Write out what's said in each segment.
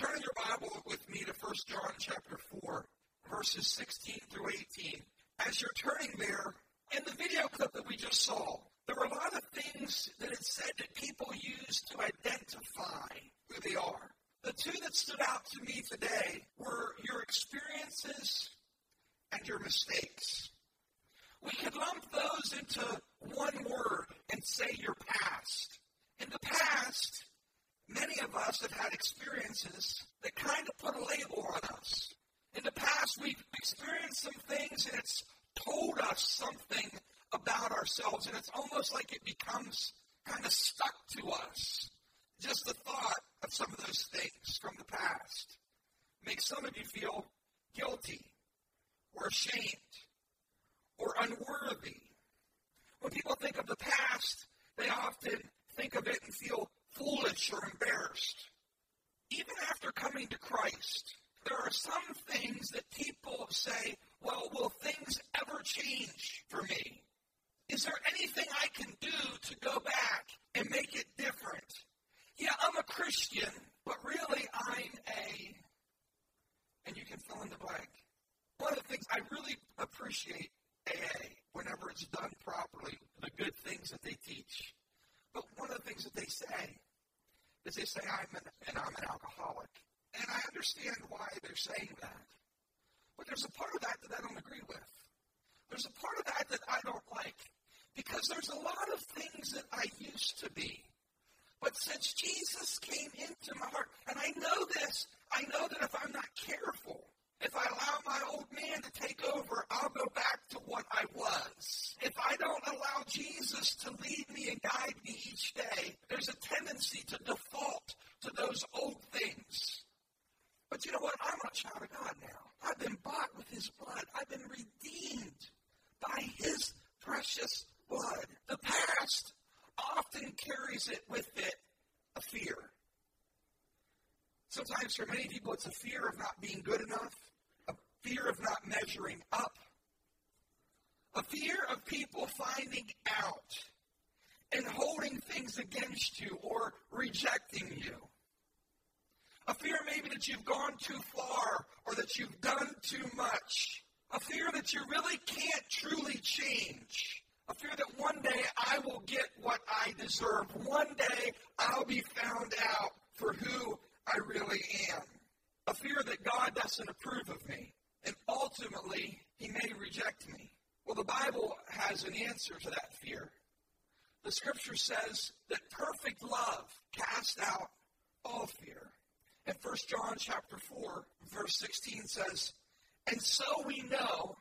Turn in your Bible with me to 1 John chapter 4, verses 16 through 18. As you're turning there, in the video clip that we just saw, there were a lot of things that it said that people use to identify who they are. The two that stood out to me today were your experiences and your mistakes. We could lump those into one word and say your past. In the past, many of us have had experiences that kind of put a label on us. In the past, we've experienced some things and it's told us something about ourselves, and it's almost like it becomes kind of stuck to us. Just the thought of some of those things from the past makes some of you feel guilty or ashamed or unworthy. When people think of the past, they often think of it and feel or embarrassed. Even after coming to Christ, there are some things that people say, well, will things ever change for me? Is there anything I can do to go back and make it different? Yeah, I'm a Christian, but really I'm a, and you can fill in the blank. One of the things I really appreciate AA whenever it's done properly, the good things that they teach. But one of the things that they say is they say, I'm an, and I'm an alcoholic. And I understand why they're saying that. But there's a part of that that I don't agree with. There's a part of that that I don't like. Because there's a lot of things that I used to be. But since Jesus came into my heart, and I know this, I know that if I'm not careful, if I allow my old man to take over, I'll go back to what I was. If I don't allow Jesus to lead me and guide me each day, there's a tendency to default to those old things. But you know what? I'm a child of God now. I've been bought with his blood. I've been redeemed by his precious blood. The past often carries it with it a fear. Sometimes for many people, it's a fear of not being good enough, a fear of not measuring up, a fear of people finding out and holding things against you or rejecting you. A fear maybe that you've gone too far or that you've done too much. A fear that you really can't truly change. A fear that one day I will get what I deserve. One day I'll be found out for who I really am. A fear that God doesn't approve of me. And ultimately, He may reject me. Well, the Bible has an answer to that fear. The scripture says that perfect love casts out all fear. And 1 John chapter 4, verse 16 says, And so we know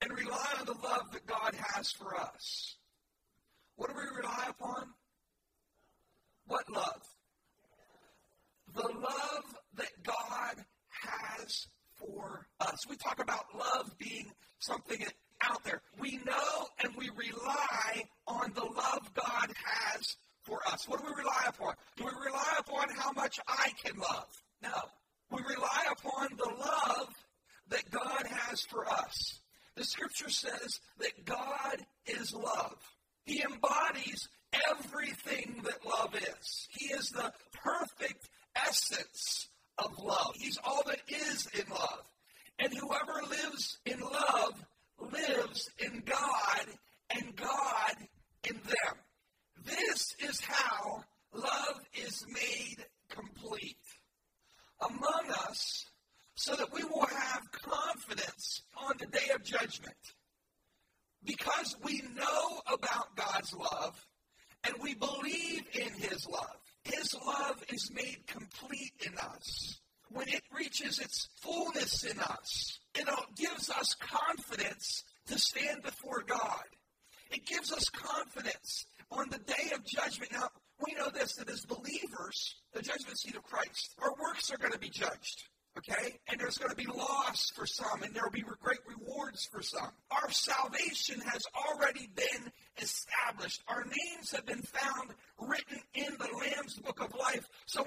and rely on the love that God has for us. What do we rely upon? What love? The love that God has for us. We talk about love being something out there. We know and we rely on the love God has for us. What do we rely upon? Do we rely upon how much I can love? No. We rely upon the love that God has for us. The scripture says that God is love. He embodies everything that love is. He is the perfect essence of love. He's all that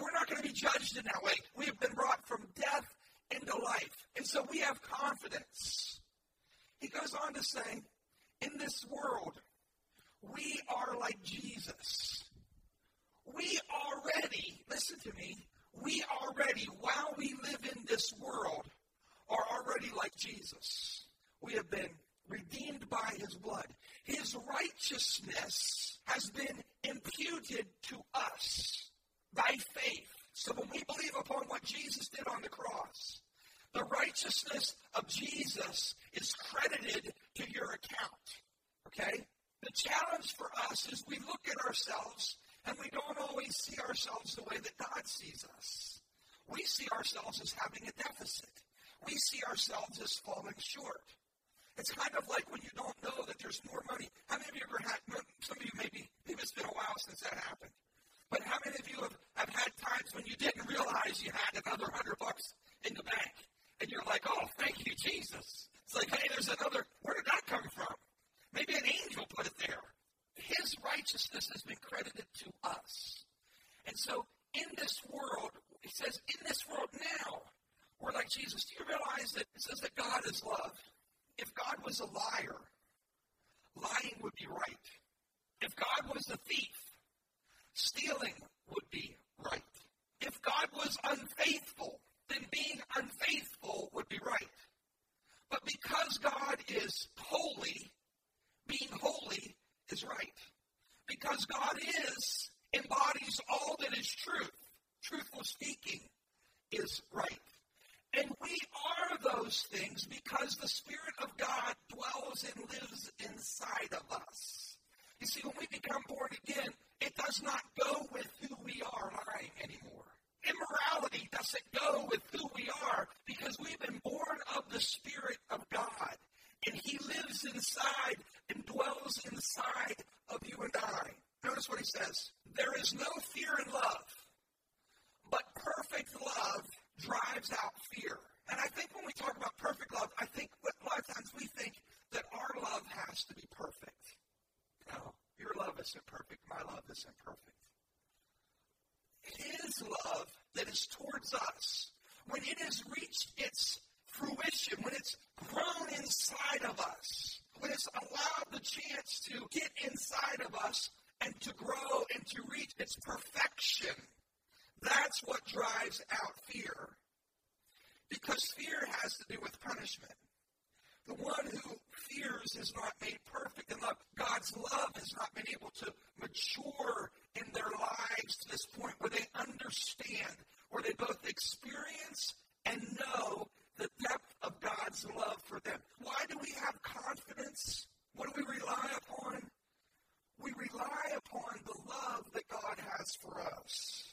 We're not going to be judged in that way. We have been brought from death into life. And so we have confidence. He goes on to say, in this world, we are like Jesus. We already, listen to me, we already, while we live in this world, are already like Jesus. We have been redeemed by his blood. His righteousness has been imputed to us by faith. So when we believe upon what Jesus did on the cross, the righteousness of Jesus is credited to your account. Okay? The challenge for us is we look at ourselves and we don't always see ourselves the way that God sees us. We see ourselves as having a deficit. We see ourselves as falling short. It's kind of like when you don't know that there's more money. How many of you ever had, some of you maybe, maybe it's been a while since that happened. But how many of you have, have had times when you didn't realize you had another hundred bucks in the bank? And you're like, oh, thank you, Jesus. It's like, hey, there's another, where did that come from? Maybe an angel put it there. His righteousness has been credited to us. And so in this world, he says, in this world now, we're like Jesus. Do you realize that it says that God is love? If God was a liar, lying would be right. If God was a thief, stealing would be right. If God was unfaithful, then being unfaithful would be right. But because God is holy, being holy is right. Because God is, embodies all that is truth. Truthful speaking is right. And we are those things because the Spirit of God dwells and lives inside of us. You see, when we become born again, it does not go with who we are lying anymore. Immorality doesn't go with who we are because we've been born of the Spirit of God. And He lives inside and dwells inside of you and I. Notice what He says There is no fear in love, but perfect love drives out fear. And I think when we talk about perfect love, I think a lot of times we think that our love has to be perfect. No, your love isn't perfect. My love isn't perfect. His love that is towards us, when it has reached its fruition, when it's grown inside of us, when it's allowed the chance to get inside of us and to grow and to reach its perfection, that's what drives out fear. Because fear has to do with punishment. The one who fears is not made perfect in love. God's love has not been able to mature in their lives to this point where they understand, where they both experience and know the depth of God's love for them. Why do we have confidence? What do we rely upon? We rely upon the love that God has for us.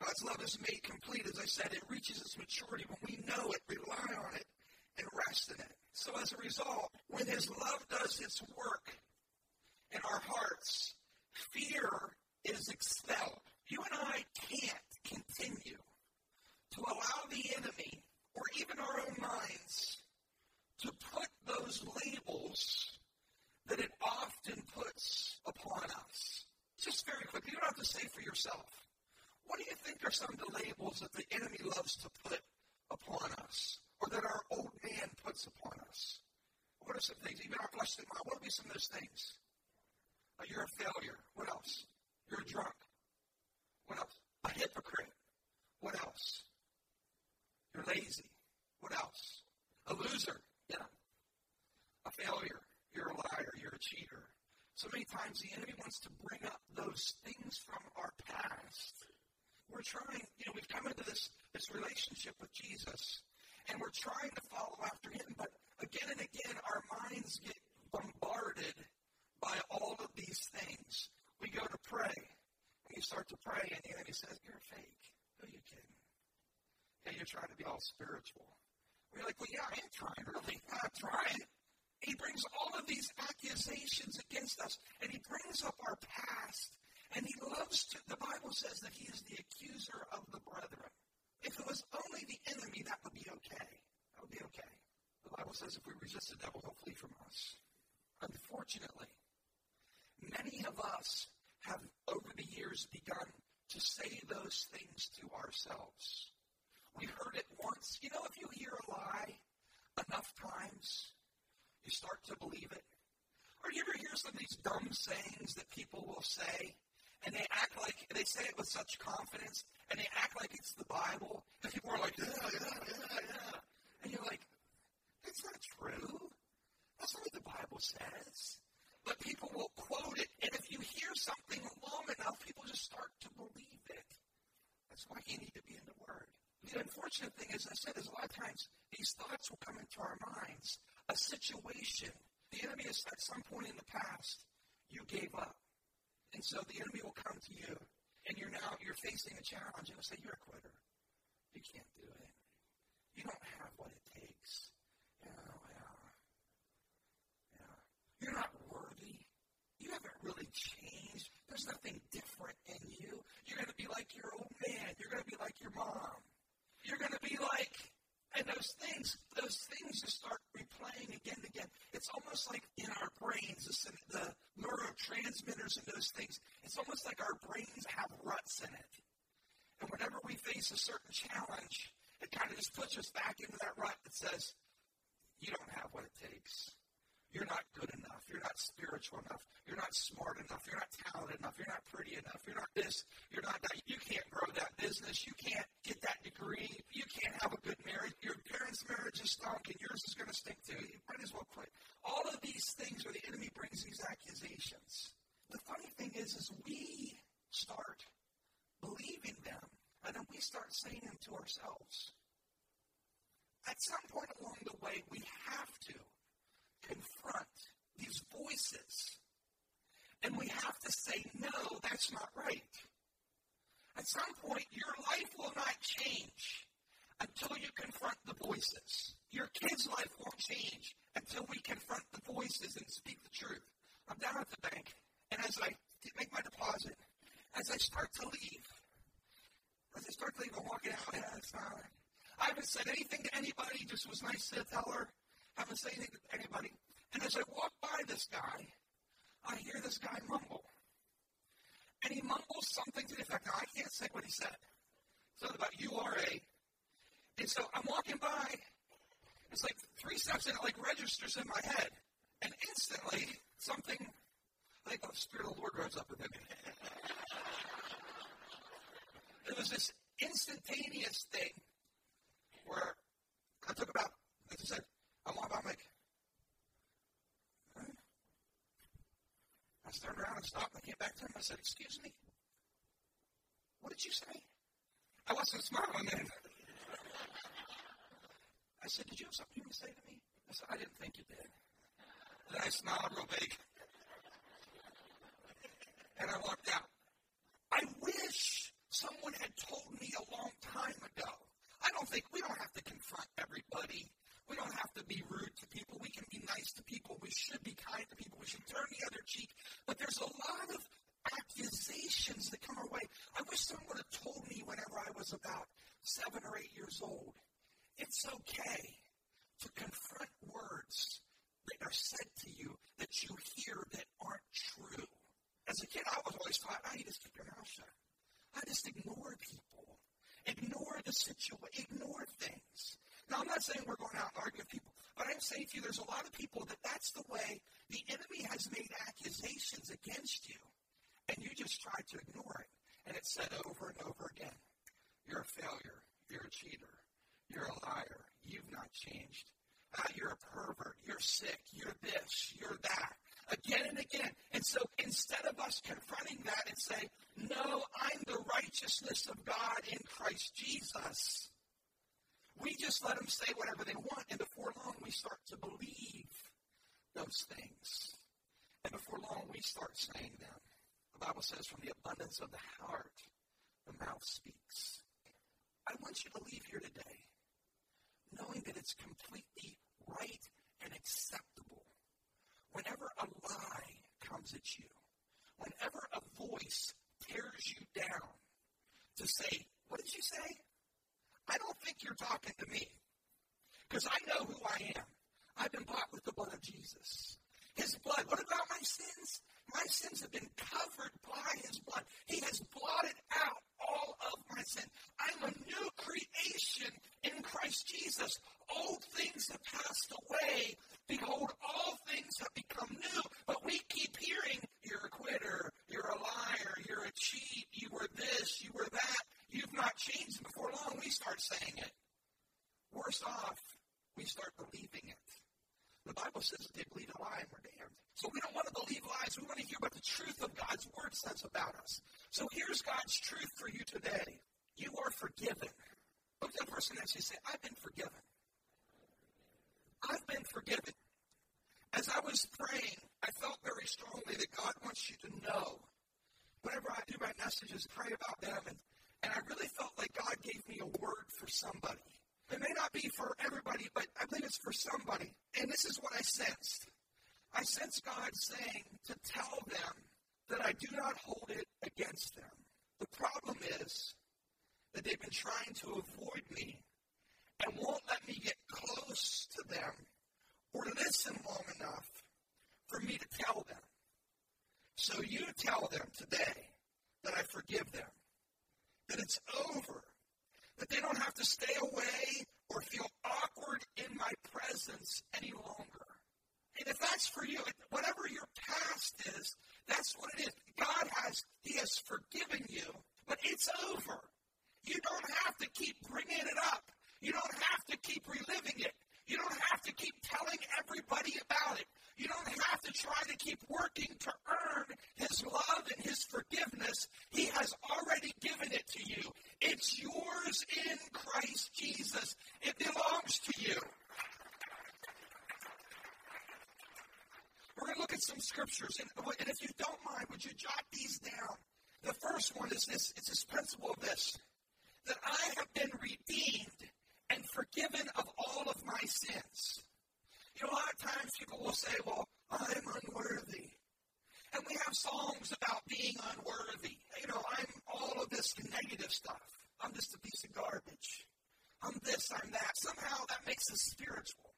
God's love is made complete, as I said. It reaches its maturity when we know it, rely on it, and rest in it. So as a result, when His love does its work in our hearts, fear is expelled. You and I can't continue to allow the enemy or even our own minds to put those labels that it often puts upon us. Just very quickly, you don't have to say for yourself. What do you think are some of the labels that the enemy loves to put upon us or that our old man puts upon us? What are some things, even our fleshly mind, what would be some of those things? Uh, you're a failure. What else? You're a drunk. What else? A hypocrite. What else? You're lazy. What else? A loser. Yeah. A failure. You're a liar. You're a cheater. So many times the enemy wants to bring up those things from our past we're trying, you know, we've come into this, this relationship with Jesus and we're trying to follow after him, but again and again our minds get bombarded by all of these things. We go to pray and you start to pray and the enemy says, You're fake. Who are you kidding? Yeah, you're trying to be all spiritual. We're like, Well, yeah, I am trying, really. I'm trying. He brings all of these accusations against us, and he brings up our past, and he loves to, the Bible says that he is the accuser of the brethren. If it was only the enemy, that would be okay. That would be okay. The Bible says if we resist the devil, he'll flee from us. Unfortunately, many of us have over the years begun to say those things to ourselves. We heard it once. You know, if you hear a lie enough times, you start to believe it. Or you ever hear some of these dumb sayings that people will say, and they act like they say it with such confidence, and they act like it's the Bible, and people are like, yeah, yeah, yeah, yeah. And you're like, that's not true. That's not what the Bible says but people will quote it. And if you hear something long enough, people just start to believe it. That's why you need to be in the Word. The unfortunate thing, as I said, is a lot of times these thoughts will come into our minds. A situation. The enemy has at some point in the past, you gave up. And so the enemy will come to you, and you're now you're facing a challenge, and will say, You're a quitter. You can't do it. You don't have what it takes. Yeah, yeah. yeah. You're not haven't really changed. There's nothing different in you. You're going to be like your old man. You're going to be like your mom. You're going to be like, and those things, those things just start replaying again and again. It's almost like in our brains, the, the neurotransmitters and those things, it's almost like our brains have ruts in it. And whenever we face a certain challenge, it kind of just puts us back into that rut that says, you don't have what it takes. You're not good enough. You're not spiritual enough. You're not smart enough. You're not talented enough. You're not pretty enough. You're not this. You're not that. You can't grow that business. You can't get that degree. You can't have a good marriage. Your parents' marriage is stunk and yours is going to stink too. You might as well quit. All of these things where the enemy brings these accusations. The funny thing is, is we start believing them and then we start saying them to ourselves. At some point along the way, we have to confront these voices. And we have to say, no, that's not right. At some point, your life will not change until you confront the voices. Your kid's life won't change until we confront the voices and speak the truth. I'm down at the bank, and as I make my deposit, as I start to leave, as I start to leave, I'm walking out, yeah, it's not. I haven't said anything to anybody, just was nice to tell her haven't said anything to anybody. And as I walk by this guy, I hear this guy mumble. And he mumbles something to the effect, now I can't say what he said. Something about you are a. And so I'm walking by, it's like three steps and it like registers in my head. And instantly, something, think the oh, Spirit of the Lord rose up within me. it was this instantaneous thing where I took about, as I said, I'm all about like, I turned around and stopped. I came back to him. I said, Excuse me? What did you say? I wasn't smiling then. I said, Did you have something you want to say to me? I said, I didn't think you did. And I smiled real big. And I walked out. I wish someone had told me a long time ago. I don't think we don't have to confront everybody we don't have to be rude to people. We can be nice to people. We should be kind to people. We should turn the other cheek. But there's a lot of accusations that come our way. I wish someone would have told me whenever I was about seven or eight years old. It's okay to confront words that are said to you that you hear that aren't true. As a kid, I was always taught, I just keep your mouth shut. I just ignore people, ignore the situation, ignore things. Now, I'm not saying we're going out and arguing with people, but I'm saying to you there's a lot of people that that's the way the enemy has made accusations against you, and you just try to ignore it. And it's said over and over again You're a failure. You're a cheater. You're a liar. You've not changed. Uh, you're a pervert. You're sick. You're this. You're that. Again and again. And so instead of us confronting that and say, No, I'm the righteousness of God in Christ Jesus, we just let them say whatever they want, and before long, we start to believe those things. And before long, we start saying them. The Bible says, from the abundance of the heart, the mouth speaks. I want you to leave here today knowing that it's completely right and acceptable. Whenever a lie comes at you, whenever a voice tears you down, to say, What did you say? I don't think you're talking to me. Because I know who I am. I've been bought with the blood of Jesus. His blood. What about my sins? My sins have been covered by his blood. He has blotted out all of my sin. I'm a new creation in Christ Jesus. Old things have passed away. Behold, all things have become new. But we keep hearing, you're a quitter, you're a liar, you're a cheat, you were this, you were that. You've not changed. and Before long, we start saying it. Worse off, we start believing it. The Bible says that they believe a lie and we're damned. So we don't want to believe lies. We want to hear what the truth of God's word says about us. So here's God's truth for you today. You are forgiven. Look at that person next to you say, I've been forgiven. I've been forgiven. As I was praying, I felt very strongly that God wants you to know. Whenever I do my messages, pray about them, and, and I really felt like God gave me a word for somebody. It may not be for everybody, but I believe it's for somebody. And this is what I sensed. I sense God saying to tell them that I do not hold it against them. The problem is that they've been trying to avoid me and won't let me get close to them or listen long enough for me to tell them. So you tell them today that I forgive them, that it's over, that they don't have to stay away or feel awkward in my presence any longer. And if that's for you, whatever your past is, that's what it is. God has, He has forgiven you, but it's over. You don't have to keep bringing it up. You don't have to keep reliving it. You don't have to keep telling everybody about it. You don't have to try to keep working to earn His love and His forgiveness. He has already given it to you. It's yours in Christ Jesus. It belongs to you. We're going to look at some scriptures. And, and if you don't mind, would you jot these down? The first one is this it's this principle of this that I have been redeemed and forgiven of all of my sins. You know, a lot of times people will say, well, I'm unworthy. And we have songs about being unworthy. You know, I'm all of this negative stuff. I'm just a piece of garbage. I'm this, I'm that. Somehow that makes us spiritual.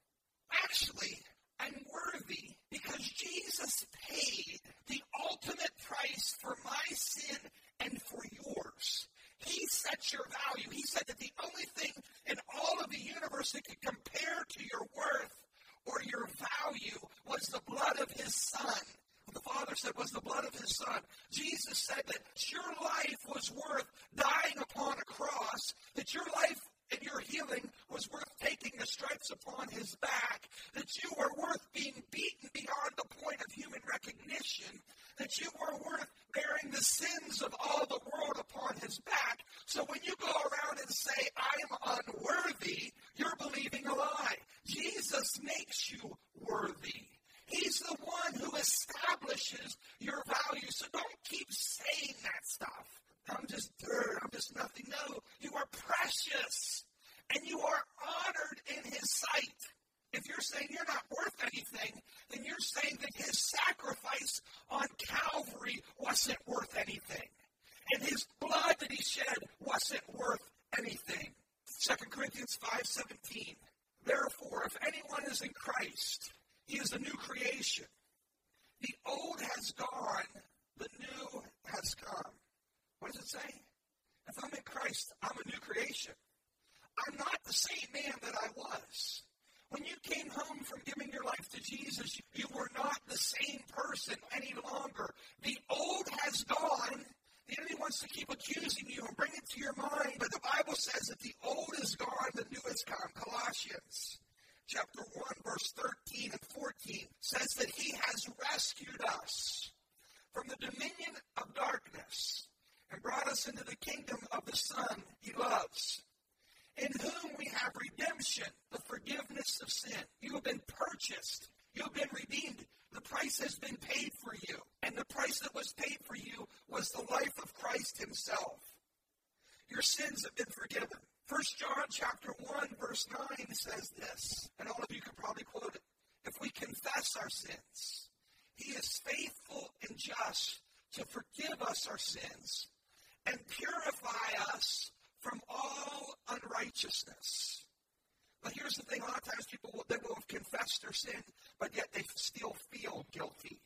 Actually, I'm worthy because Jesus paid the ultimate price for my sin and for yours. He set your value. He said that the only thing in all of the universe that could compare to your worth or your value was the blood of his son. The Father said was the blood of his son. Jesus said that your life was worth dying upon a cross, that your life and your healing was worth taking the stripes upon his back, that you were worth being beaten beyond the point of human recognition, that you were worth bearing the sins of all the world upon his back. So when you go around and say, I am unworthy, you're believing a lie. Jesus makes you worthy. He's the one who establishes your value. So don't keep saying that stuff. I'm just dirt. I'm just nothing. No, you are precious and you are honored in His sight. If you're saying you're not worth anything, then you're saying that His sacrifice on Calvary wasn't worth anything. And His blood that He shed wasn't worth anything. 2 Corinthians 5.17 Therefore, if anyone is in Christ, he is a new creation. The old has gone, the new has come. What does it say? If I'm in Christ, I'm a new creation. I'm not the same man that I was. When you came home from giving your life to Jesus, you were not the same person any longer. The old has gone. The enemy wants to keep accusing you and bring it to your mind, but the Bible says that the old is gone, the new has come. Colossians chapter 1, verse 13 and 14 says that he has rescued us from the dominion of darkness and brought us into the kingdom of the Son he loves, in whom we have redemption, the forgiveness of sin. You have been purchased. You have been redeemed. The price has been paid for you. And the price that was paid for you was the life of Christ himself. Your sins have been forgiven. First John chapter 1, verse 9 says this, and all of you can probably quote it. If we confess our sins, he is faithful and just to forgive us our sins and purify us from all unrighteousness. But here's the thing: a lot of times people will, they will have confessed their sin, but yet they still feel guilty.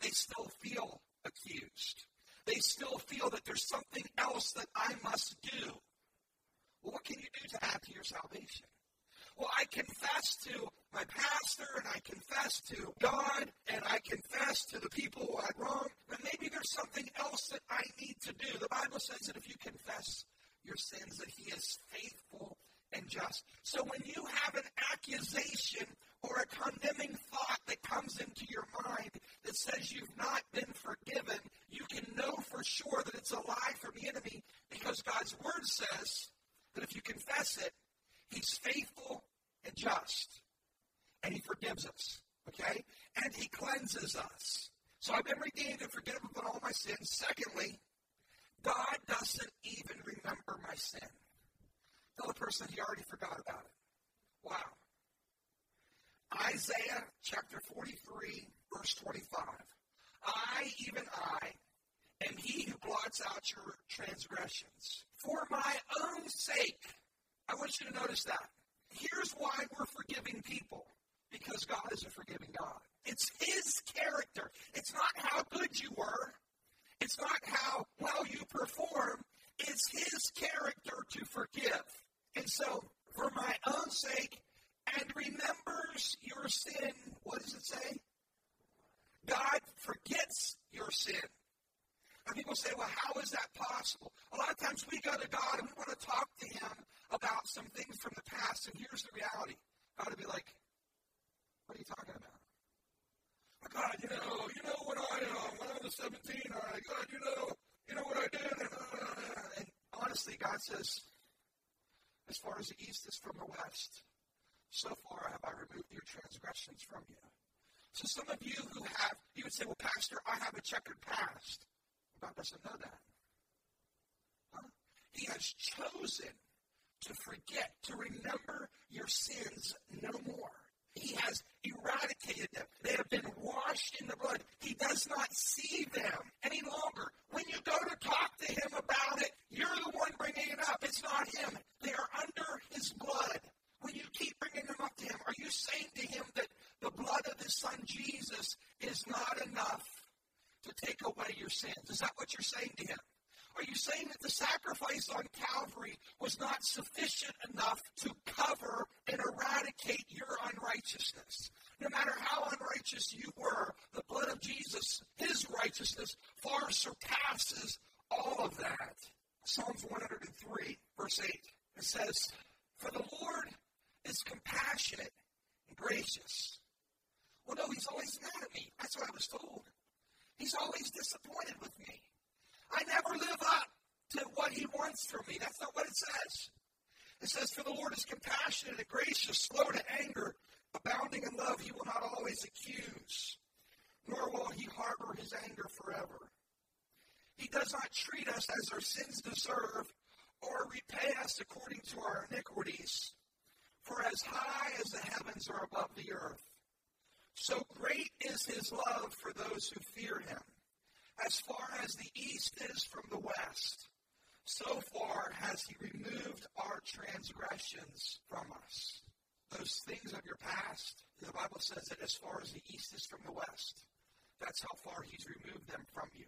They still feel accused. They still feel that there's something else that I must do. Well, what can you do to add to your salvation? Well, I confess to my pastor and I confess to God and I confess to the people who I wrong, but maybe there's something else that I need to do. The Bible says that if you confess your sins, that He is faithful and just. So when you have an accusation or a condemning thought that comes into your mind that says you've not been forgiven, you can know for sure that it's a lie from the enemy because God's word says that if you confess it, He's faithful and just, and He forgives us. Okay? And He cleanses us. So I've been redeemed and forgiven of all my sins. Secondly, God doesn't even remember my sin. Tell the person he already forgot about it. Wow. Isaiah chapter 43, verse 25. I, even I, am he who blots out your transgressions. For my own sake, I want you to notice that. Here's why we're forgiving people because God is a forgiving God. It's His character. It's not how good you were, it's not how well you perform. It's His character to forgive. And so, for my own sake, and remembers your sin, what does it say? God forgets your sin. And people say, well, how is that possible? A lot of times we go to God and we want to talk to Him about some things from the past, and here's the reality. God would be like, what are you talking about? God, you know, you know when I uh, when I was 17, I God, you know, you know what I did, and, uh, and honestly, God says, as far as the east is from the west, so far have I removed your transgressions from you. So some of you who have, you would say, well, Pastor, I have a checkered past. God doesn't know that. He has chosen to forget, to remember your sins no more. He has eradicated them. They have been washed in the blood. He does not see them any longer. When you go to talk to him about it, you're the one bringing it up. It's not him. They are under his blood. When you keep bringing them up to him, are you saying to him that the blood of his son Jesus is not enough to take away your sins? Is that what you're saying to him? Are you saying that the sacrifice on Calvary was not sufficient enough to cover and eradicate your unrighteousness? No matter how unrighteous you were, the blood of Jesus, his righteousness, far surpasses all of that. Psalms 103, verse 8, it says, For the Lord is compassionate and gracious. Well, no, he's always mad at me. That's what I was told. He's always disappointed with me. I never live up to from me. That's not what it says. It says, For the Lord is compassionate and gracious, slow to anger, abounding in love. He will not always accuse, nor will he harbor his anger forever. He does not treat us as our sins deserve or repay us according to our iniquities. For as high as the heavens are above the earth, so great is his love for those who fear him. As far as the east is from the west, so far has he removed our transgressions from us. Those things of your past, the Bible says that as far as the east is from the west, that's how far he's removed them from you.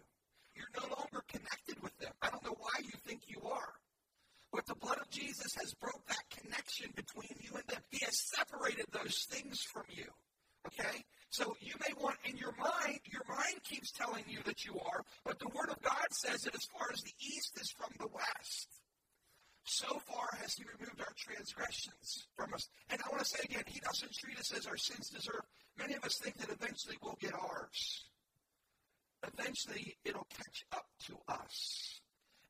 You're no longer connected with them. I don't know why you think you are. But the blood of Jesus has broke that connection between you and them. He has separated those things from you. Okay? So you may want in your mind, your mind keeps telling you that you are, but the Word of God says that as far as the east is from the west, so far has He removed our transgressions from us. And I want to say again, He doesn't treat us as our sins deserve. Many of us think that eventually we'll get ours. Eventually, it'll catch up to us.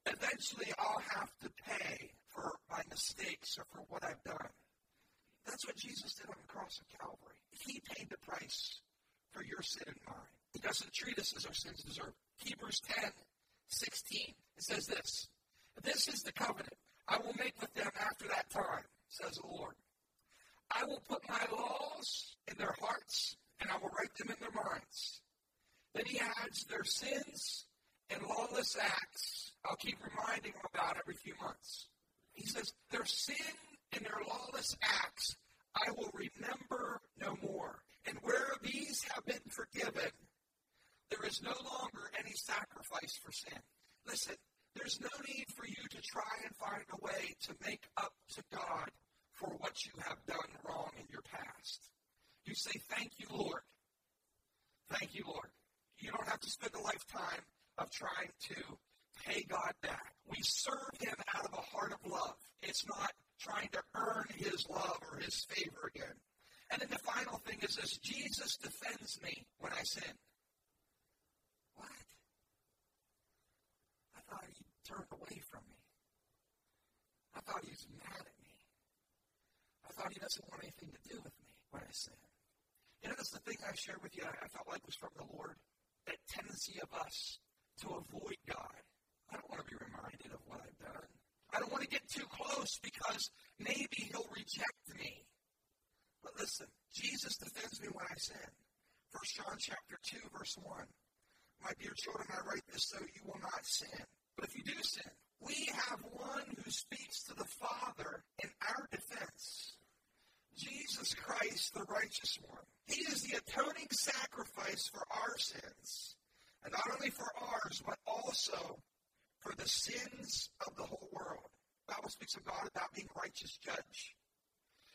Eventually, I'll have to pay for my mistakes or for what I've done. That's what Jesus did on the cross of Calvary. He paid the price for your sin and mine. He doesn't treat us as our sins deserve. Hebrews 10, 16. It says this. This is the covenant I will make with them after that time, says the Lord. I will put my laws in their hearts, and I will write them in their minds. Then he adds their sins and lawless acts. I'll keep reminding them about every few months. He says, their sin and their lawless acts I will remember no more. And where these have been forgiven, there is no longer any sacrifice for sin. Listen, there's no need for you to try and find a way to make up to God for what you have done wrong in your past. You say, Thank you, Lord. Thank you, Lord. You don't have to spend a lifetime of trying to pay God back. We serve Him out of a heart of love. It's not trying to earn his love or his favor again. And then the final thing is this Jesus defends me when I sin. What? I thought he turned away from me. I thought he was mad at me. I thought he doesn't want anything to do with me when I sin. You know, that's the thing I shared with you, I felt like was from the Lord. That tendency of us to avoid God. I don't want to be reminded of what I've done. I don't want to get too close because maybe he'll reject me. But listen, Jesus defends me when I sin. First John chapter 2, verse 1. My dear children, I write this so you will not sin. But if you do sin, we have one who speaks to the Father in our defense. Jesus Christ, the righteous one. He is the atoning sacrifice for our sins. And not only for ours, but also for the sins of the whole world. The Bible speaks of God about being righteous judge.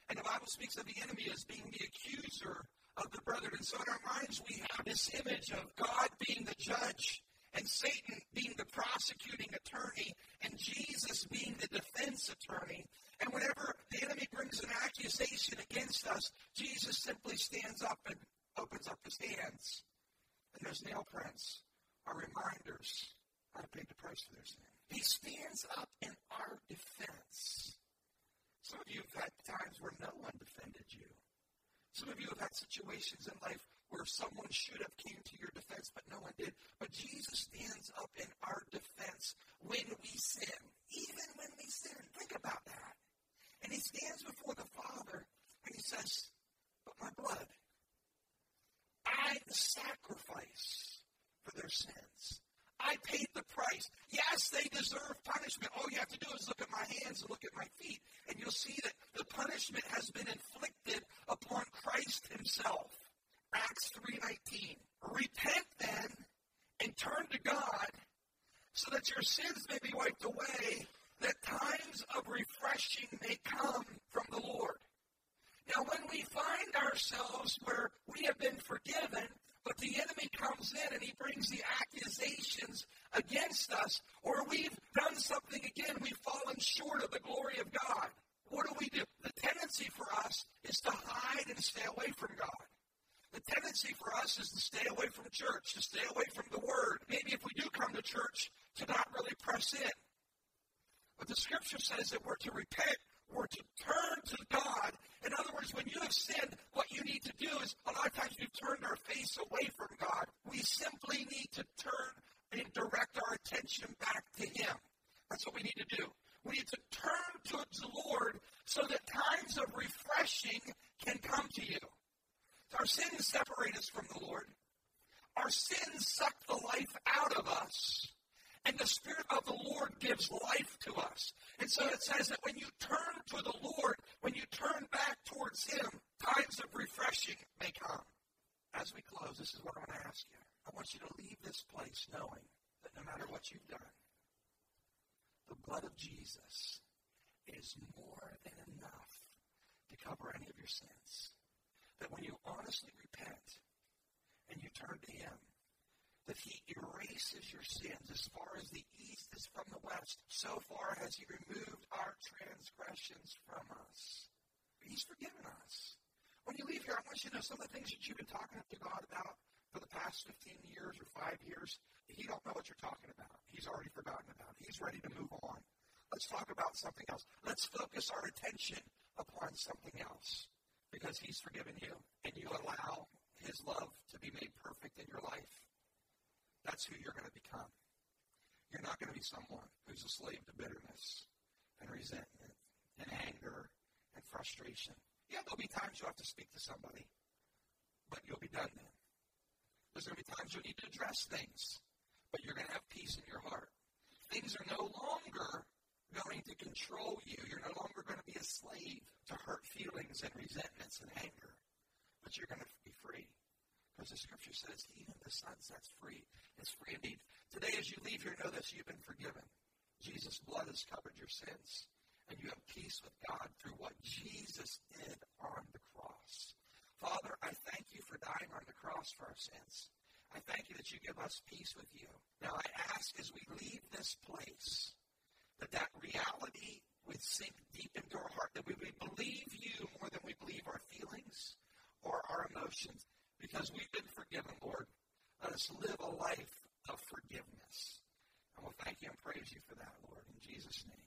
And the Bible speaks of the enemy as being the accuser of the brethren. And so in our minds, we have this image of God being the judge and Satan being the prosecuting attorney and Jesus being the defense attorney. And whenever the enemy brings an accusation against us, Jesus simply stands up and opens up his hands. And those nail prints are reminders I paid the price for their sin. He stands up in our defense. Some of you have had times where no one defended you. Some of you have had situations in life where someone should have came to your defense, but no one did. But Jesus stands up in our defense when we sin, even when we sin. Think about that. And he stands before the Father and he says, But my blood, I the sacrifice for their sins. I paid the price. Yes, they deserve punishment. All you have to do is look at my hands and look at my feet, and you'll see that the punishment has been inflicted upon Christ himself. Acts 3:19. Repent then and turn to God so that your sins may be wiped away, that times of refreshing may come from the Lord. Now, when we find ourselves where we have been forgiven, but the enemy comes in and he brings the accusations against us, or we've done something again, we've fallen short of the glory of God. What do we do? The tendency for us is to hide and stay away from God. The tendency for us is to stay away from church, to stay away from the Word. Maybe if we do come to church, to not really press in. But the Scripture says that we're to repent we're to turn to God. In other words, when you have sinned, what you need to do is a lot of times we've turned our face away from God. We simply need to turn and direct our attention back to Him. That's what we need to do. We need to turn towards the Lord so that times of refreshing can come to you. Our sins separate us from the Lord. Our sins suck the life out of us. And the Spirit of the Lord gives life to us. And so it says that when you turn to the Lord, when you turn back towards Him, times of refreshing may come. As we close, this is what I want to ask you. I want you to leave this place knowing that no matter what you've done, the blood of Jesus is more than enough to cover any of your sins. That when you honestly repent and you turn to Him, that he erases your sins as far as the east is from the west. So far has he removed our transgressions from us. He's forgiven us. When you leave here, I want you to know some of the things that you've been talking to God about for the past 15 years or five years. He don't know what you're talking about. He's already forgotten about it. He's ready to move on. Let's talk about something else. Let's focus our attention upon something else because he's forgiven you and you allow his love to be made perfect in your life. That's who you're going to become. You're not going to be someone who's a slave to bitterness and resentment and anger and frustration. Yeah, there'll be times you'll have to speak to somebody, but you'll be done then. There's going to be times you'll need to address things, but you're going to have peace in your heart. Things are no longer going to control you. You're no longer going to be a slave to hurt feelings and resentments and anger, but you're going to be free. Because the scripture says, even the Son sets free is free indeed. Today, as you leave here, know this you've been forgiven. Jesus' blood has covered your sins, and you have peace with God through what Jesus did on the cross. Father, I thank you for dying on the cross for our sins. I thank you that you give us peace with you. Now, I ask as we leave this place that that reality would sink deep into our heart, that we would believe you more than we believe our feelings or our emotions because we've been forgiven, Lord. Let us live a life of forgiveness. And we'll thank you and praise you for that, Lord, in Jesus' name.